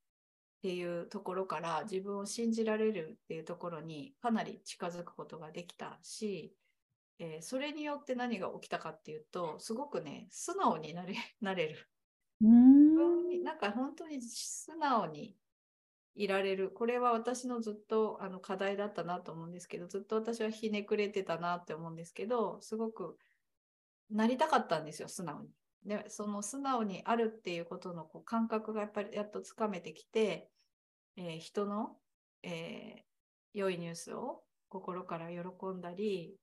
っていうところから自分を信じられるっていうところにかなり近づくことができたし、えーそれによって何が起きたかっていうとすごくね素直になれ [laughs] なれる。ん。なんか本当に素直にいられる。これは私のずっとあの課題だったなと思うんですけどずっと私はひねくれてたなって思うんですけどすごくなりたかったんですよ素直に。でその素直にあるっていうことのこう感覚がやっぱりやっとつかめてきて、えー人の、えー良いニュースを心から喜んだり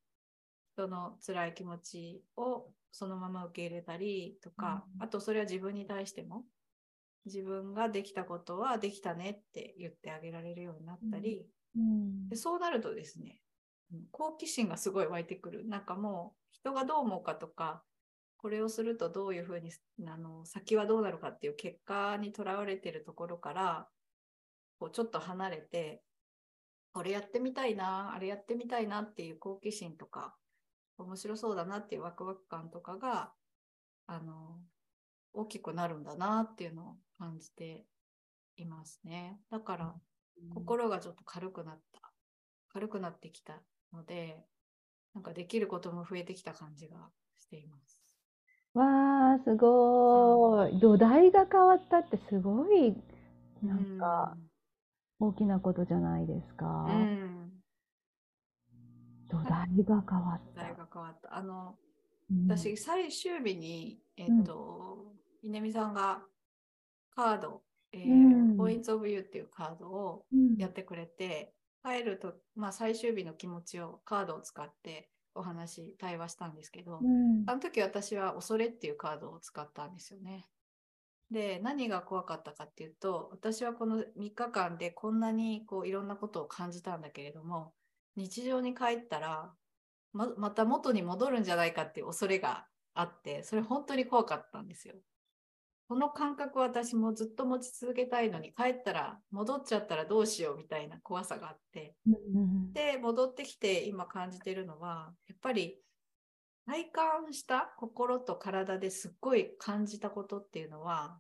人の辛い気持ちをそのまま受け入れたりとか、うん。あとそれは自分に対しても自分ができたことはできたねって言ってあげられるようになったり、うん。でそうなるとですねうん好奇心がすごい湧いてくる。なんかもう人がどう思うかとかこれをするとどういうふうにあの先はどうなるかっていう結果にとらわれてるところからこうちょっと離れてこれやってみたいなあれやってみたいなっていう好奇心とか面白そうだなっていうワクワク感とかがあの大きくなるんだなっていうのを感じていますね。だから心がちょっと軽くなった軽くなってきたのでなんかできることも増えてきた感じがしています。わあすごい。土台が変わったってすごいなんか大きなことじゃないですか。うん、うん土台が変わっ時代たが変わった。あのうん。私最終日にえっと、稲見さんがカード、えーうん。ポイントオブユーっていうカードをうん。やってくれて、帰ると、まあ、最終日の気持ちをカードを使ってお話、対話したんですけど、うん。あの時私は恐れっていうカードを使ったんですよね。で、何が怖かったかっていうと、私はこの3日間でこんなにこういろんなことを感じたんだけれども、日常に帰ったらままた元に戻るんじゃないかっていう恐れがあって、それ本当に怖かったんですよ。この感覚を私もずっと持ち続けたいのに帰ったら戻っちゃったらどうしようみたいな怖さがあって、うんで戻ってきて今感じてるのはやっぱり体感した心と体ですっごい感じたことっていうのは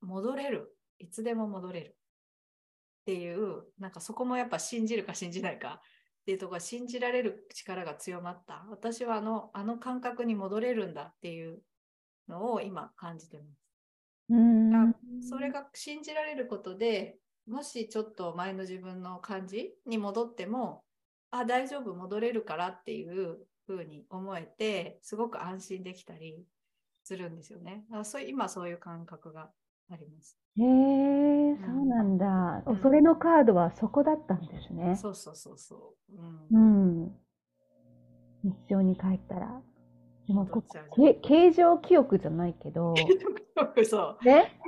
戻れる。いつでも戻れる。っていうなんかそこもやっぱ信じるか信じないかっていうところが信じられる力が強まった。私はあのあの感覚に戻れるんだっていうのを今感じてます。うん。あそれが信じられることでもしちょっと前の自分の感じに戻ってもあ大丈夫戻れるからっていう風に思えてすごく安心できたりするんですよね。だからそういう今そういう感覚があります。へえ、そうなんだ。うん恐れのカードはそこだったんですね。そうそうそうそう。う。うんん。日常に帰ったら。でもこけ形状記憶じゃないけど、そう。ね、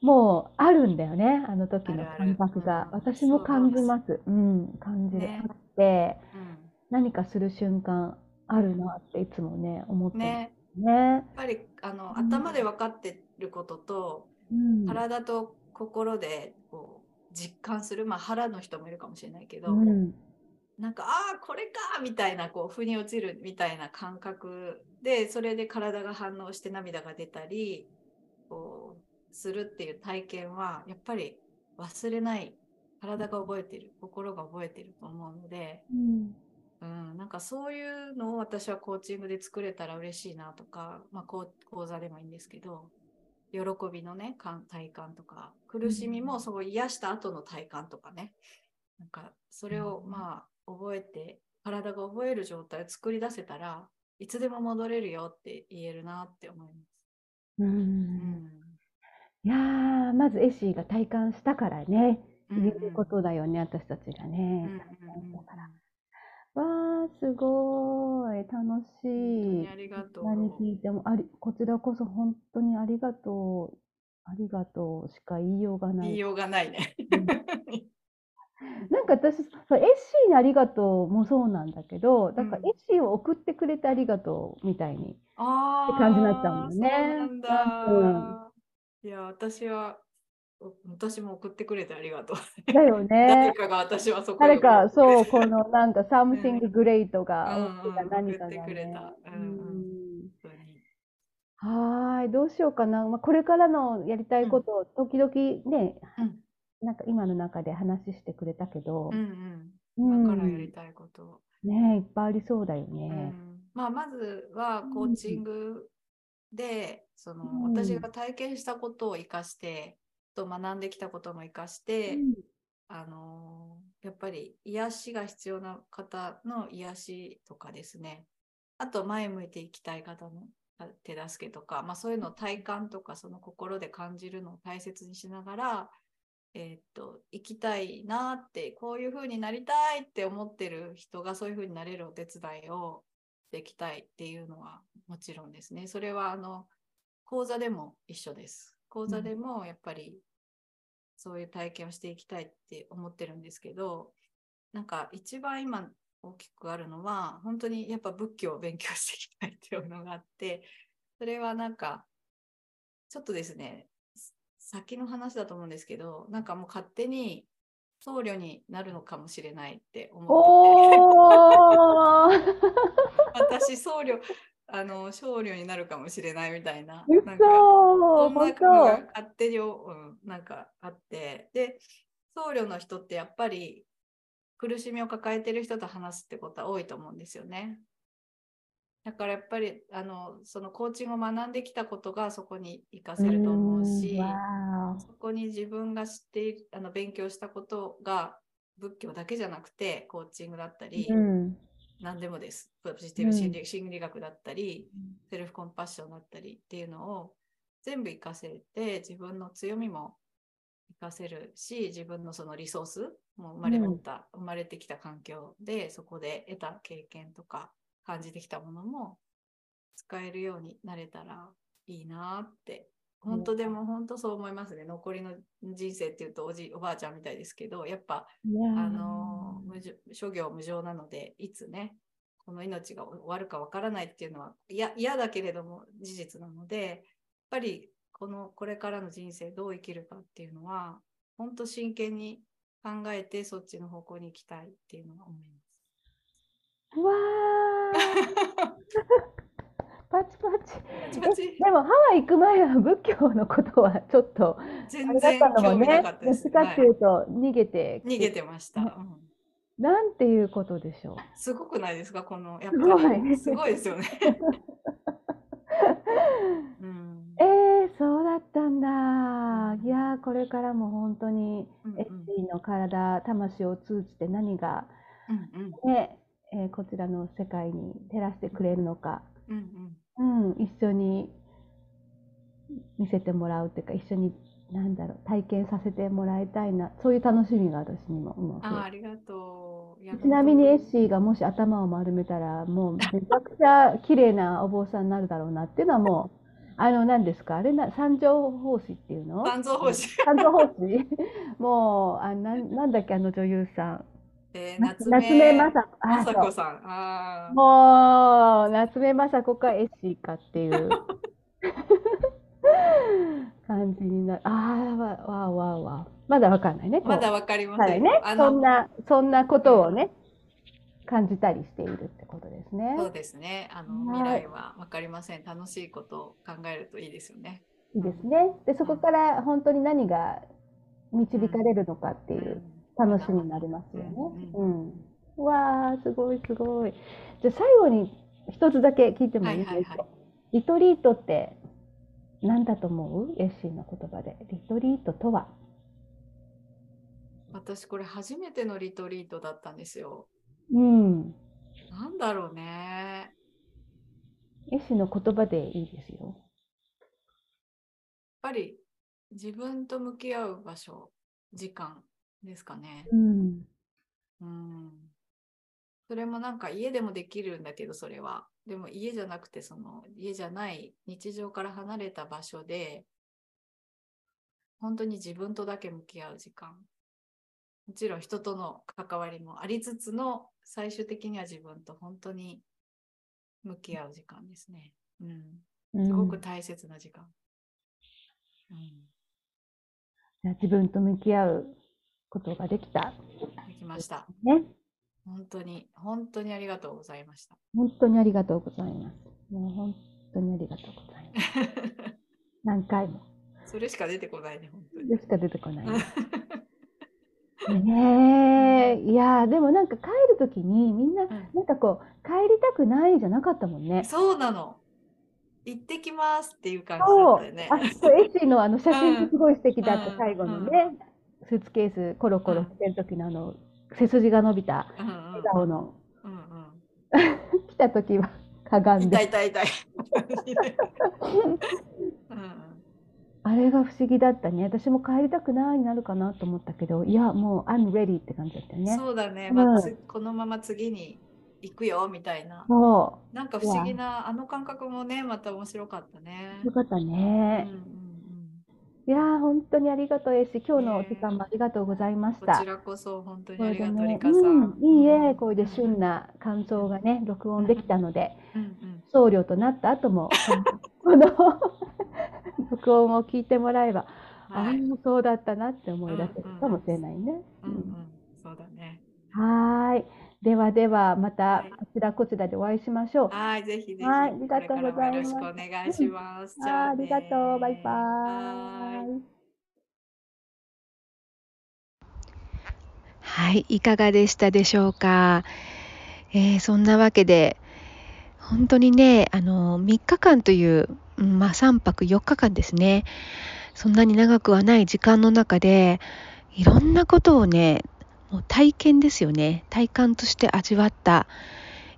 う [laughs] もうあるんだよね、あの時のあるある感覚が。うん私も感じます。うん、感じる。ねあって、うん何かする瞬間あるなっていつもね、思ってね、ね。やっぱりあのうん頭で分かってることと、うん。体と心でこう実感する、まあ、腹の人もいるかもしれないけど、うん。なんかああこれかみたいなこう腑に落ちるみたいな感覚でそれで体が反応して涙が出たりこうするっていう体験はやっぱり忘れない体が覚えてる心が覚えてると思うので、うん。うん、なんかそういうのを私はコーチングで作れたら嬉しいなとか、まあ、講講座でもいいんですけど喜びのね体感とか苦しみもそう癒した後の体感とかね。なんかそれをまあ覚えて体が覚える状態を作り出せたらいつでも戻れるよって言えるなって思います。うん、うん、いやまずエシーが体感したからね、言えることだよね、私たちがね。わあ、すごい、楽しい。ありがとう。何聞いてもあり、こちらこそ本当にありがとう。ありがとうしか言いようがない。言いようがないね。なんか私、そうエッシーにありがとうもそうなんだけど、だからエッシーを送ってくれてありがとうみたいに、って感じになっちゃうんだよね。そうなんだ。うん、いや、私は私も送ってくれてありがとう。だよね。誰かが私はそこ誰か、そう、このなんか something great が何かが、ね、送ってくれた。うん、はい、どうしようかな。まあ、これからのやりたいことを時々ね、うん、なんか今の中で話してくれたけど、うんうん、今からやりたいこと。ねいっぱいありそうだよね。うん、まあ、まずはコーチングで、その私が体験したことを生かして、と学んできたことも生かして、うん、あのやっぱり癒しが必要な方の癒しとかですね。あと前向いていきたい方の手助けとか、まあ、そういうのを体感とかその心で感じるのを大切にしながら、えー、っと生きたいなってこういう風になりたいって思ってる人がそういう風になれるお手伝いをできたいっていうのはもちろんですね。それはあの講座でも一緒です講座でもやっぱりそういう体験をしていきたいって思ってるんですけどなんか一番今大きくあるのは本当にやっぱ仏教を勉強していきたいっていうのがあってそれはなんかちょっとですね先の話だと思うんですけどなんかもう勝手に僧侶になるのかもしれないって思ってて。[laughs] 私僧侶あの少量になるかもしれないみたいな。なんかそんなのが勝手に、うん、なんかあってで僧侶の人ってやっぱり苦しみを抱えてる人と話すってことは多いと思うんですよね。だからやっぱりあのそのコーチングを学んできたことがそこに活かせると思うしそこに自分が知ってあの勉強したことが仏教だけじゃなくてコーチングだったり、うん、何でもです。ポジティブ心理うん、心理学だったり、セルフコンパッションだったりっていうのを全部活かせて、自分の強みも活かせるし、自分のそのリソースも生まれ持った、うん、生まれてきた環境で、そこで得た経験とか感じてきたものも使えるようになれたらいいなって本当でも本当そう思いますね。残りの人生っていうとおじおばあちゃんみたいですけど、やっぱ、あの諸行無常なので、いつね、この命が終わるかわからないっていうのは嫌だけれども事実なので、やっぱりこのこれからの人生どう生きるかっていうのは、本当真剣に考えてそっちの方向に行きたいっていうのは思います。わー [laughs] パチパチ。パチでもハワイ行く前は仏教のことはちょっと全然興味なかったです。どっちかっていうと逃げて、逃げてました。うんなんていうことでしょう。すごくないですか？このやっぱりすごいですよね。[laughs] うん、えー、そうだったんだ。いやこれからも本当に、エッシーの体、魂を通じて何が、うんうん、ねえー、こちらの世界に照らしてくれるのか。うんうんうん、一緒に見せてもらうっていうか一緒になんだろう体験させてもらいたいなそういう楽しみが私にももあありがとう。ちなみにエッシーがもし頭を丸めたらもうめちゃくちゃ綺麗なお坊さんになるだろうなっていうのはもうあの何ですか？あれな三条法師っていうの？三条法師。三条法師。[laughs] [laughs] もうあななんだっけあの女優さんえー、夏目雅子さん。あもう、夏目雅子かエッシーかっていう [laughs] 感じになる。ああ、わわわわ。まだわかんないね。まだわかりません。ね、そんな、そんなことをね、感じたりしているってことですね。そうですね。あの、未来はわかりません。楽しいことを考えるといいですよね。いいですね。で、そこから本当に何が導かれるのかっていう。うん楽しみになりますよね。うん、わあ、すごいすごい。じゃあ最後に一つだけ聞いてもいいですか、はいはいはい、リトリートって何だと思う？エッシーの言葉で。リトリートとは？私これ初めてのリトリートだったんですよ。うん。なんだろうね。エッシーの言葉でいいですよ。やっぱり自分と向き合う場所、時間ですかね。うん。うんそれもなんか家でもできるんだけどそれはでも家じゃなくてその家じゃない日常から離れた場所で本当に自分とだけ向き合う時間もちろん人との関わりもありつつの最終的には自分と本当に向き合う時間ですね。うん、すごく大切な時間。うん、自分と向き合うことができた。できました。ね。本当に、本当にありがとうございました。本当にありがとうございます。もう本当にありがとうございます。[laughs] 何回も。それしか出てこないね、本当に。それしか出てこない、ね。[laughs] ねえ、いやでもなんか帰るときにみんな、なんかこう、帰りたくないじゃなかったもんね。そうなの。行ってきますっていう感じだったよね。あ、そう、エッシーのあの写真すごい素敵だった、最後のね、スーツケースコロコロしてる時のあの、背筋が伸びた笑顔の。来た時はかがんで。痛い痛い痛い。[laughs] あれが不思議だったね。私も帰りたくないになるかなと思ったけど、いや、もう、I'm ready って感じだったね。そうだね。まあ、うん、このまま次に行くよみたいな。そう。なんか不思議な、あの感覚もね、また面白かったね。よかったね。うんうんいや本当にありがとうえし、今日のお時間もありがとうございました。こちらこそ本当にありがとう、リカさん。いいえ、これで旬な感想がね、録音できたので、僧侶となった後も、この [laughs] 録音を聞いてもらえば、ああ、そうだったなって思い出せるかもしれないね。うんうん、そうだね。はい。ではでは、またこちらこちらでお会いしましょう。はい、ぜひぜひ。はい、ありがとうございます。よろしくお願いします。うん、あありがとう。バイバイ。はい、いかがでしたでしょうか。えー、そんなわけで、本当にね、あの、3日間という、まあ3泊4日間ですね。そんなに長くはない時間の中で、いろんなことをね、もう体験ですよね。体感として味わった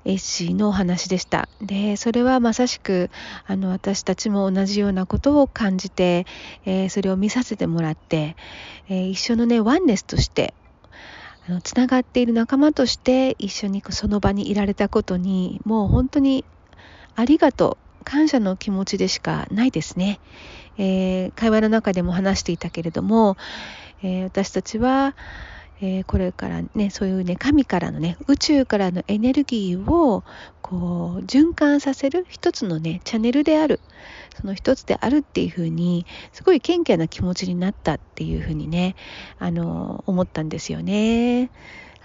エッシーのお話でした。でそれはまさしくあの私たちも同じようなことを感じて、えー、それを見させてもらって、えー、一緒のねワンネスとしてあのつながっている仲間として一緒にその場にいられたことにもう本当にありがとう。感謝の気持ちでしかないですね、えー、会話の中でも話していたけれども、え私たちはえー、これからねそういうね神からのね宇宙からのエネルギーをこう循環させる一つのねチャンネルであるその一つであるっていうふうにすごい謙虚な気持ちになったっていうふうにねあの思ったんですよね。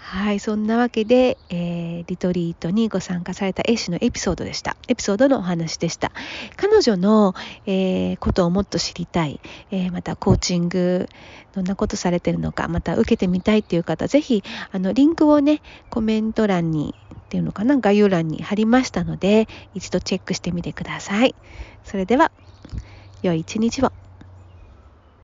はい、そんなわけで、えー、リトリートにご参加された A 氏のエピソードでした。エピソードのお話でした。彼女の、えー、ことをもっと知りたい、えー、またコーチング、どんなことされてるのか、また受けてみたいっていう方、ぜひ、あの、リンクをね、コメント欄に、っていうのかな、概要欄に貼りましたので、一度チェックしてみてください。それでは、良い一日を。